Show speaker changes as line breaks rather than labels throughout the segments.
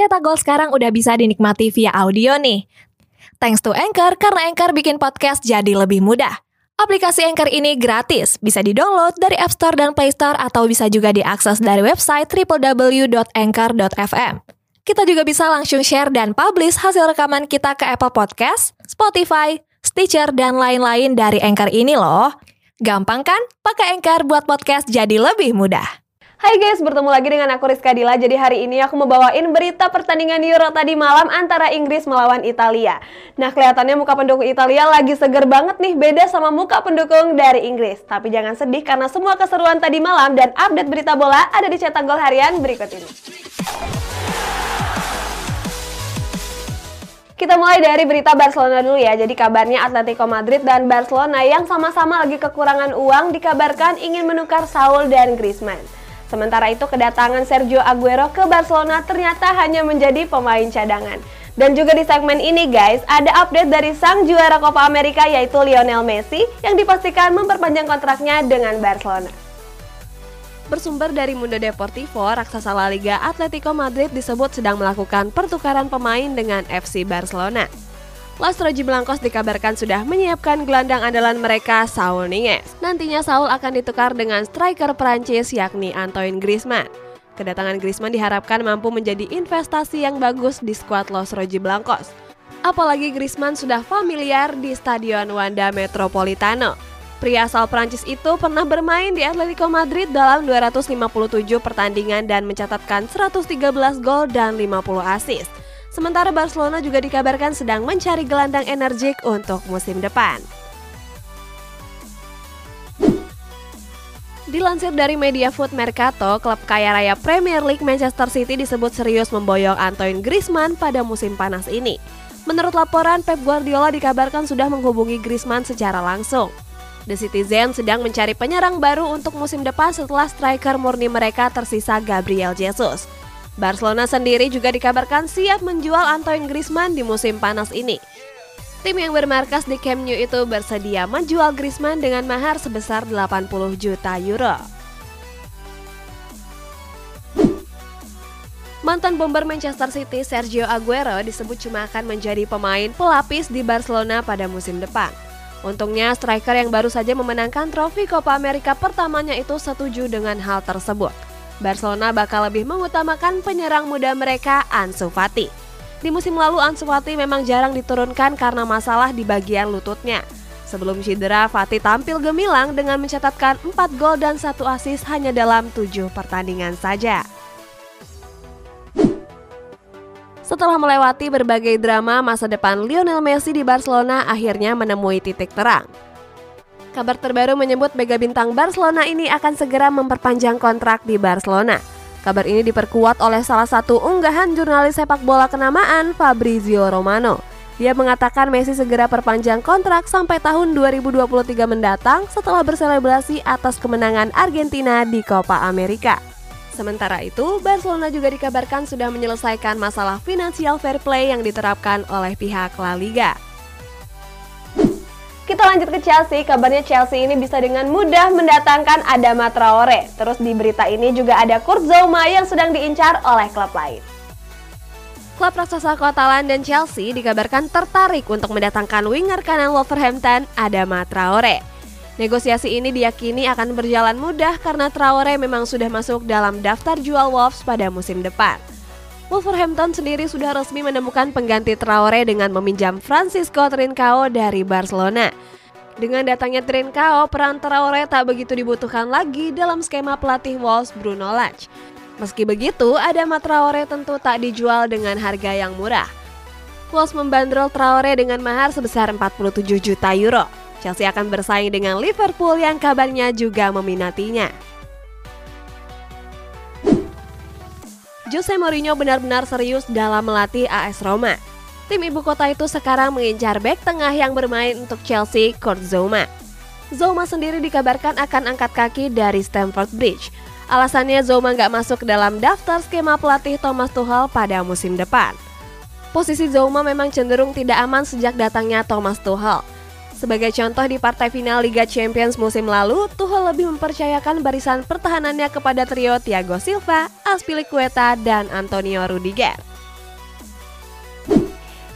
Cetak Gol sekarang udah bisa dinikmati via audio nih. Thanks to Anchor, karena Anchor bikin podcast jadi lebih mudah. Aplikasi Anchor ini gratis, bisa di-download dari App Store dan Play Store atau bisa juga diakses dari website www.anchor.fm. Kita juga bisa langsung share dan publish hasil rekaman kita ke Apple Podcast, Spotify, Stitcher, dan lain-lain dari Anchor ini loh. Gampang kan? Pakai Anchor buat podcast jadi lebih mudah.
Hai guys, bertemu lagi dengan aku Rizka Dila. Jadi hari ini aku membawain berita pertandingan Euro tadi malam antara Inggris melawan Italia. Nah, kelihatannya muka pendukung Italia lagi seger banget nih, beda sama muka pendukung dari Inggris. Tapi jangan sedih karena semua keseruan tadi malam dan update berita bola ada di Cetak Gol Harian berikut ini. Kita mulai dari berita Barcelona dulu ya. Jadi kabarnya Atletico Madrid dan Barcelona yang sama-sama lagi kekurangan uang dikabarkan ingin menukar Saul dan Griezmann. Sementara itu kedatangan Sergio Aguero ke Barcelona ternyata hanya menjadi pemain cadangan. Dan juga di segmen ini guys, ada update dari sang juara Copa America yaitu Lionel Messi yang dipastikan memperpanjang kontraknya dengan Barcelona. Bersumber dari Mundo Deportivo, raksasa La Liga Atletico Madrid disebut sedang melakukan pertukaran pemain dengan FC Barcelona. Los Blancos dikabarkan sudah menyiapkan gelandang andalan mereka Saul Niguez. Nantinya Saul akan ditukar dengan striker Prancis yakni Antoine Griezmann. Kedatangan Griezmann diharapkan mampu menjadi investasi yang bagus di skuad Los Blancos. Apalagi Griezmann sudah familiar di Stadion Wanda Metropolitano. Pria asal Prancis itu pernah bermain di Atletico Madrid dalam 257 pertandingan dan mencatatkan 113 gol dan 50 assist. Sementara Barcelona juga dikabarkan sedang mencari gelandang energik untuk musim depan. Dilansir dari media Food Mercato, klub kaya raya Premier League Manchester City disebut serius memboyong Antoine Griezmann pada musim panas ini. Menurut laporan, Pep Guardiola dikabarkan sudah menghubungi Griezmann secara langsung. The Citizen sedang mencari penyerang baru untuk musim depan setelah striker murni mereka tersisa Gabriel Jesus. Barcelona sendiri juga dikabarkan siap menjual Antoine Griezmann di musim panas ini. Tim yang bermarkas di Camp Nou itu bersedia menjual Griezmann dengan mahar sebesar 80 juta euro. Mantan bomber Manchester City Sergio Aguero disebut cuma akan menjadi pemain pelapis di Barcelona pada musim depan. Untungnya striker yang baru saja memenangkan trofi Copa America pertamanya itu setuju dengan hal tersebut. Barcelona bakal lebih mengutamakan penyerang muda mereka Ansu Fati. Di musim lalu Ansu Fati memang jarang diturunkan karena masalah di bagian lututnya. Sebelum cedera, Fati tampil gemilang dengan mencatatkan 4 gol dan 1 assist hanya dalam 7 pertandingan saja. Setelah melewati berbagai drama, masa depan Lionel Messi di Barcelona akhirnya menemui titik terang. Kabar terbaru menyebut mega bintang Barcelona ini akan segera memperpanjang kontrak di Barcelona. Kabar ini diperkuat oleh salah satu unggahan jurnalis sepak bola kenamaan Fabrizio Romano. Dia mengatakan Messi segera perpanjang kontrak sampai tahun 2023 mendatang setelah berselebrasi atas kemenangan Argentina di Copa America. Sementara itu, Barcelona juga dikabarkan sudah menyelesaikan masalah financial fair play yang diterapkan oleh pihak La Liga. Kita lanjut ke Chelsea, kabarnya Chelsea ini bisa dengan mudah mendatangkan Adama Traore. Terus di berita ini juga ada Kurt Zouma yang sedang diincar oleh klub lain. Klub raksasa kota London Chelsea dikabarkan tertarik untuk mendatangkan winger kanan Wolverhampton Adama Traore. Negosiasi ini diyakini akan berjalan mudah karena Traore memang sudah masuk dalam daftar jual Wolves pada musim depan. Wolverhampton sendiri sudah resmi menemukan pengganti Traore dengan meminjam Francisco Trincao dari Barcelona. Dengan datangnya Trincao, peran Traore tak begitu dibutuhkan lagi dalam skema pelatih Wolves Bruno Lage. Meski begitu, Adama Traore tentu tak dijual dengan harga yang murah. Wolves membandrol Traore dengan mahar sebesar 47 juta euro. Chelsea akan bersaing dengan Liverpool yang kabarnya juga meminatinya. Jose Mourinho benar-benar serius dalam melatih AS Roma. Tim ibu kota itu sekarang mengincar bek tengah yang bermain untuk Chelsea, Kurt Zouma. Zouma sendiri dikabarkan akan angkat kaki dari Stamford Bridge. Alasannya Zouma nggak masuk dalam daftar skema pelatih Thomas Tuchel pada musim depan. Posisi Zouma memang cenderung tidak aman sejak datangnya Thomas Tuchel. Sebagai contoh di partai final Liga Champions musim lalu, Tuchel lebih mempercayakan barisan pertahanannya kepada trio Thiago Silva, Aspilicueta, dan Antonio Rudiger.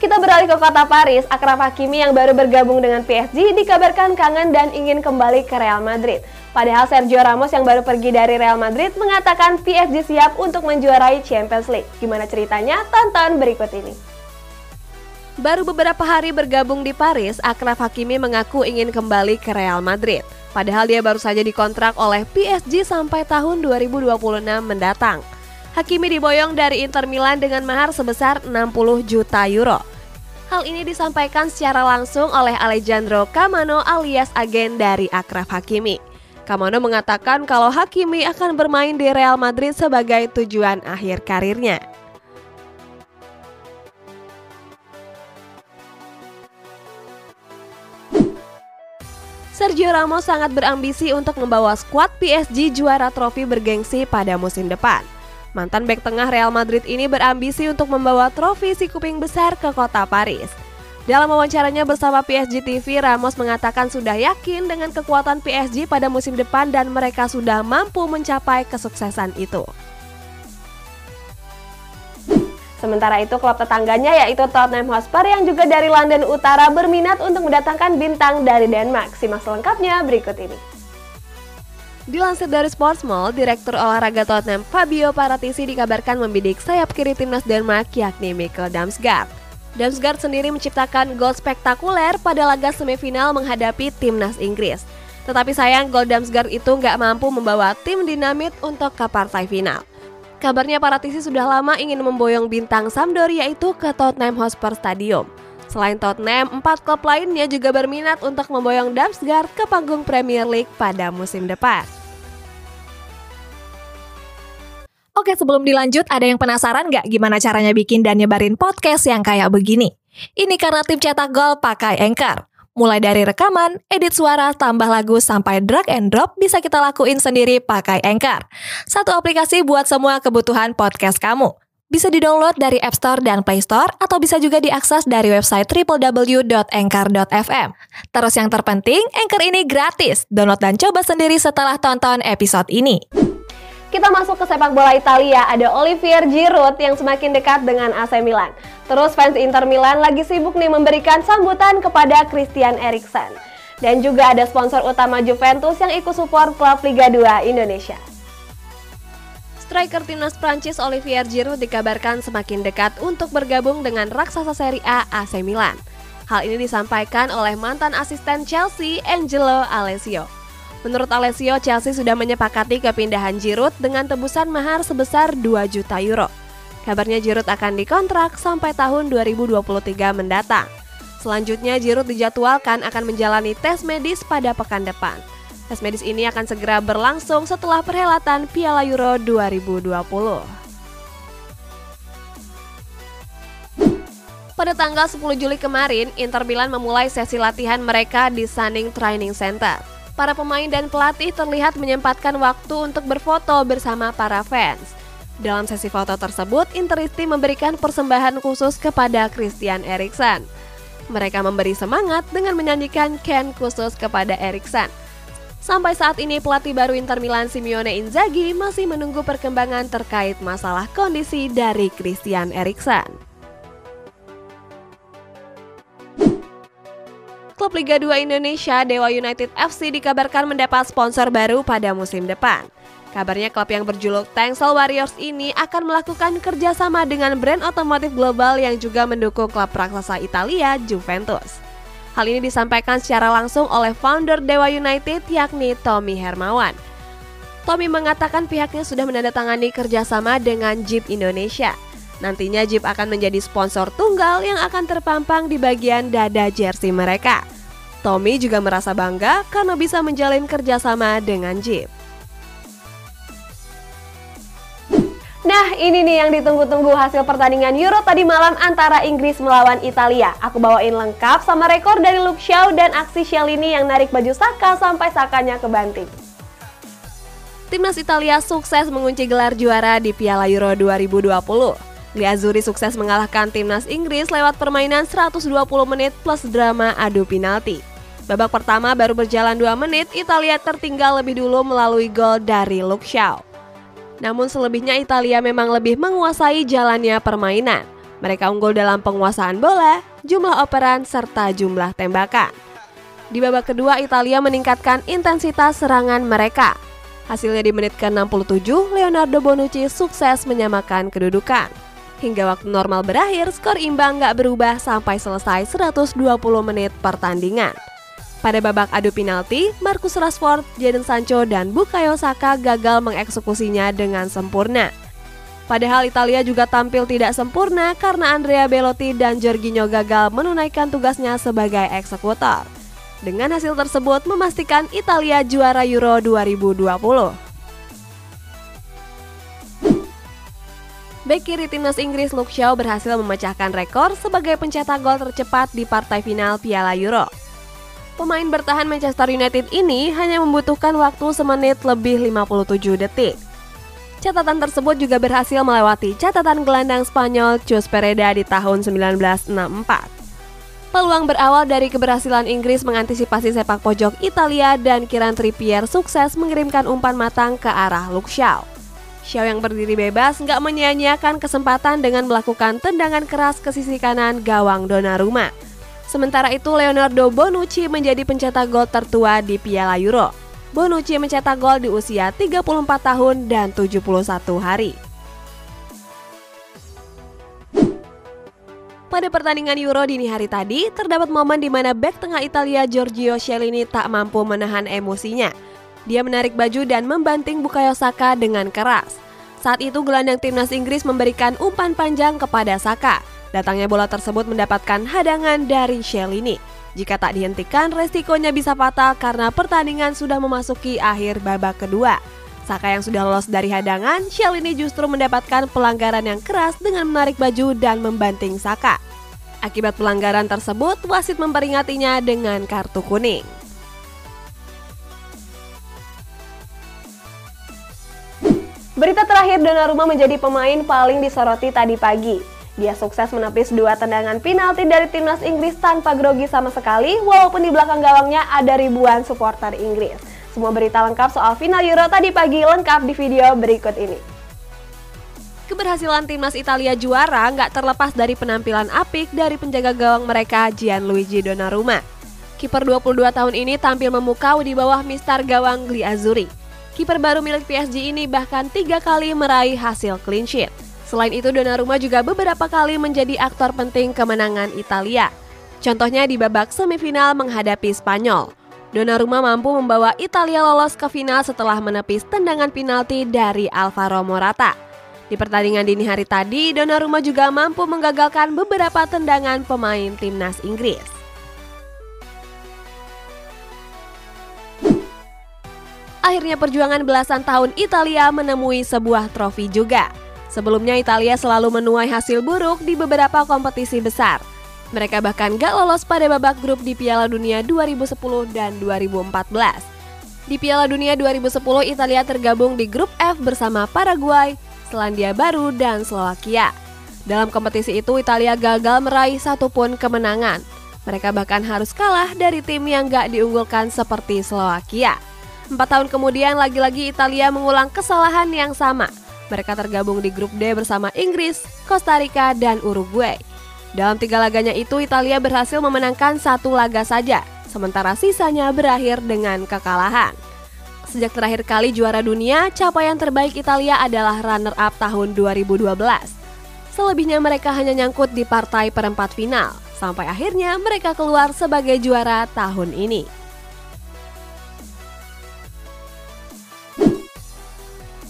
Kita beralih ke kota Paris, Akraf Hakimi yang baru bergabung dengan PSG dikabarkan kangen dan ingin kembali ke Real Madrid. Padahal Sergio Ramos yang baru pergi dari Real Madrid mengatakan PSG siap untuk menjuarai Champions League. Gimana ceritanya? Tonton berikut ini.
Baru beberapa hari bergabung di Paris, Akraf Hakimi mengaku ingin kembali ke Real Madrid. Padahal dia baru saja dikontrak oleh PSG sampai tahun 2026 mendatang. Hakimi diboyong dari Inter Milan dengan mahar sebesar 60 juta euro. Hal ini disampaikan secara langsung oleh Alejandro Camano alias agen dari Akraf Hakimi. Camano mengatakan kalau Hakimi akan bermain di Real Madrid sebagai tujuan akhir karirnya. Sergio Ramos sangat berambisi untuk membawa skuad PSG juara trofi bergengsi pada musim depan. Mantan bek tengah Real Madrid ini berambisi untuk membawa trofi si kuping besar ke kota Paris. Dalam wawancaranya bersama PSG TV, Ramos mengatakan sudah yakin dengan kekuatan PSG pada musim depan dan mereka sudah mampu mencapai kesuksesan itu.
Sementara itu klub tetangganya yaitu Tottenham Hotspur yang juga dari London Utara berminat untuk mendatangkan bintang dari Denmark. Simak selengkapnya berikut ini.
Dilansir dari Sportsmall, Direktur Olahraga Tottenham Fabio Paratisi dikabarkan membidik sayap kiri timnas Denmark yakni Mikkel Damsgaard. Damsgaard sendiri menciptakan gol spektakuler pada laga semifinal menghadapi timnas Inggris. Tetapi sayang gol Damsgaard itu nggak mampu membawa tim dinamit untuk ke partai final. Kabarnya Paratisi sudah lama ingin memboyong bintang Sampdoria itu ke Tottenham Hotspur Stadium. Selain Tottenham, empat klub lainnya juga berminat untuk memboyong Damsgaard ke panggung Premier League pada musim depan. Oke sebelum dilanjut, ada yang penasaran nggak gimana caranya bikin dan nyebarin podcast yang kayak begini? Ini karena tim cetak gol pakai Anchor. Mulai dari rekaman, edit suara, tambah lagu, sampai drag and drop bisa kita lakuin sendiri pakai Anchor. Satu aplikasi buat semua kebutuhan podcast kamu. Bisa di-download dari App Store dan Play Store atau bisa juga diakses dari website www.anchor.fm. Terus yang terpenting, Anchor ini gratis. Download dan coba sendiri setelah tonton episode ini.
Kita masuk ke sepak bola Italia, ada Olivier Giroud yang semakin dekat dengan AC Milan. Terus fans Inter Milan lagi sibuk nih memberikan sambutan kepada Christian Eriksen. Dan juga ada sponsor utama Juventus yang ikut support klub Liga 2 Indonesia.
Striker timnas Prancis Olivier Giroud dikabarkan semakin dekat untuk bergabung dengan raksasa Serie A AC Milan. Hal ini disampaikan oleh mantan asisten Chelsea Angelo Alessio. Menurut Alessio, Chelsea sudah menyepakati kepindahan Giroud dengan tebusan mahar sebesar 2 juta euro. Kabarnya Giroud akan dikontrak sampai tahun 2023 mendatang. Selanjutnya Giroud dijadwalkan akan menjalani tes medis pada pekan depan. Tes medis ini akan segera berlangsung setelah perhelatan Piala Euro 2020. Pada tanggal 10 Juli kemarin, Inter Milan memulai sesi latihan mereka di Sunning Training Center para pemain dan pelatih terlihat menyempatkan waktu untuk berfoto bersama para fans. Dalam sesi foto tersebut, Interisti memberikan persembahan khusus kepada Christian Eriksen. Mereka memberi semangat dengan menyanyikan Ken khusus kepada Eriksen. Sampai saat ini pelatih baru Inter Milan Simeone Inzaghi masih menunggu perkembangan terkait masalah kondisi dari Christian Eriksen. Klub Liga 2 Indonesia, Dewa United FC dikabarkan mendapat sponsor baru pada musim depan. Kabarnya klub yang berjuluk Tangsel Warriors ini akan melakukan kerjasama dengan brand otomotif global yang juga mendukung klub raksasa Italia, Juventus. Hal ini disampaikan secara langsung oleh founder Dewa United yakni Tommy Hermawan. Tommy mengatakan pihaknya sudah menandatangani kerjasama dengan Jeep Indonesia. Nantinya Jeep akan menjadi sponsor tunggal yang akan terpampang di bagian dada jersey mereka. Tommy juga merasa bangga karena bisa menjalin kerjasama dengan Jeep.
Nah, ini nih yang ditunggu-tunggu hasil pertandingan Euro tadi malam antara Inggris melawan Italia. Aku bawain lengkap sama rekor dari Luke Shaw dan aksi Shelini yang narik baju Saka sampai Sakanya kebanting.
Timnas Italia sukses mengunci gelar juara di Piala Euro 2020. Liazuri sukses mengalahkan timnas Inggris lewat permainan 120 menit plus drama adu penalti. Babak pertama baru berjalan 2 menit, Italia tertinggal lebih dulu melalui gol dari Luke Shaw. Namun selebihnya Italia memang lebih menguasai jalannya permainan.
Mereka unggul dalam penguasaan bola, jumlah operan, serta jumlah tembakan. Di babak kedua, Italia meningkatkan intensitas serangan mereka. Hasilnya di menit ke-67, Leonardo Bonucci sukses menyamakan kedudukan. Hingga waktu normal berakhir, skor imbang gak berubah sampai selesai 120 menit pertandingan. Pada babak adu penalti, Marcus Rashford, Jadon Sancho, dan Bukayo Saka gagal mengeksekusinya dengan sempurna. Padahal Italia juga tampil tidak sempurna karena Andrea Belotti dan Jorginho gagal menunaikan tugasnya sebagai eksekutor. Dengan hasil tersebut memastikan Italia juara Euro 2020. Bek kiri timnas Inggris Luke Shaw berhasil memecahkan rekor sebagai pencetak gol tercepat di partai final Piala Euro. Pemain bertahan Manchester United ini hanya membutuhkan waktu semenit lebih 57 detik. Catatan tersebut juga berhasil melewati catatan gelandang Spanyol Chus Pereda di tahun 1964. Peluang berawal dari keberhasilan Inggris mengantisipasi sepak pojok Italia dan Kieran Trippier sukses mengirimkan umpan matang ke arah Luke Shaw. Shaw yang berdiri bebas nggak menyia-nyiakan kesempatan dengan melakukan tendangan keras ke sisi kanan gawang Donnarumma. Sementara itu Leonardo Bonucci menjadi pencetak gol tertua di Piala Euro. Bonucci mencetak gol di usia 34 tahun dan 71 hari. Pada pertandingan Euro dini hari tadi, terdapat momen di mana bek tengah Italia Giorgio Chiellini tak mampu menahan emosinya. Dia menarik baju dan membanting Bukayo Saka dengan keras. Saat itu gelandang timnas Inggris memberikan umpan panjang kepada Saka. Datangnya bola tersebut mendapatkan hadangan dari Chiellini. Jika tak dihentikan, resikonya bisa fatal karena pertandingan sudah memasuki akhir babak kedua. Saka yang sudah lolos dari hadangan, Shell ini justru mendapatkan pelanggaran yang keras dengan menarik baju dan membanting Saka. Akibat pelanggaran tersebut, wasit memperingatinya dengan kartu kuning. Berita terakhir Donnarumma menjadi pemain paling disoroti tadi pagi. Dia sukses menepis dua tendangan penalti dari timnas Inggris tanpa grogi sama sekali, walaupun di belakang gawangnya ada ribuan supporter Inggris. Semua berita lengkap soal final Euro tadi pagi lengkap di video berikut ini. Keberhasilan timnas Italia juara nggak terlepas dari penampilan apik dari penjaga gawang mereka Gianluigi Donnarumma. Kiper 22 tahun ini tampil memukau di bawah mister gawang Gli Azzurri. Kiper baru milik PSG ini bahkan tiga kali meraih hasil clean sheet. Selain itu, Donnarumma juga beberapa kali menjadi aktor penting kemenangan Italia. Contohnya di babak semifinal menghadapi Spanyol. Donnarumma mampu membawa Italia lolos ke final setelah menepis tendangan penalti dari Alvaro Morata. Di pertandingan dini hari tadi, Donnarumma juga mampu menggagalkan beberapa tendangan pemain timnas Inggris. Akhirnya perjuangan belasan tahun Italia menemui sebuah trofi juga. Sebelumnya Italia selalu menuai hasil buruk di beberapa kompetisi besar. Mereka bahkan gak lolos pada babak grup di Piala Dunia 2010 dan 2014. Di Piala Dunia 2010, Italia tergabung di grup F bersama Paraguay, Selandia Baru, dan Slovakia. Dalam kompetisi itu, Italia gagal meraih satu pun kemenangan. Mereka bahkan harus kalah dari tim yang gak diunggulkan seperti Slovakia. Empat tahun kemudian, lagi-lagi Italia mengulang kesalahan yang sama – mereka tergabung di grup D bersama Inggris, Costa Rica, dan Uruguay. Dalam tiga laganya itu, Italia berhasil memenangkan satu laga saja, sementara sisanya berakhir dengan kekalahan. Sejak terakhir kali juara dunia, capaian terbaik Italia adalah runner-up tahun 2012. Selebihnya mereka hanya nyangkut di partai perempat final, sampai akhirnya mereka keluar sebagai juara tahun ini.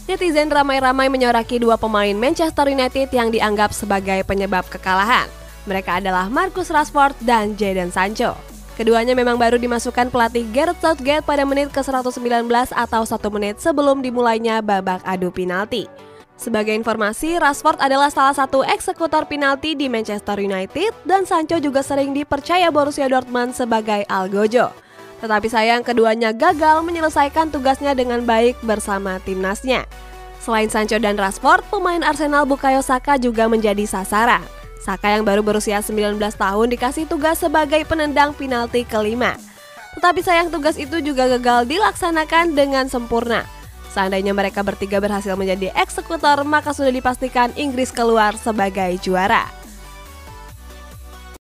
Netizen ramai-ramai menyoraki dua pemain Manchester United yang dianggap sebagai penyebab kekalahan. Mereka adalah Marcus Rashford dan Jadon Sancho. Keduanya memang baru dimasukkan pelatih Gareth Southgate pada menit ke-119 atau satu menit sebelum dimulainya babak adu penalti. Sebagai informasi, Rashford adalah salah satu eksekutor penalti di Manchester United dan Sancho juga sering dipercaya Borussia Dortmund sebagai algojo. Tetapi sayang keduanya gagal menyelesaikan tugasnya dengan baik bersama timnasnya. Selain Sancho dan Rashford, pemain Arsenal Bukayo Saka juga menjadi sasaran. Saka yang baru berusia 19 tahun dikasih tugas sebagai penendang penalti kelima. Tetapi sayang tugas itu juga gagal dilaksanakan dengan sempurna. Seandainya mereka bertiga berhasil menjadi eksekutor, maka sudah dipastikan Inggris keluar sebagai juara.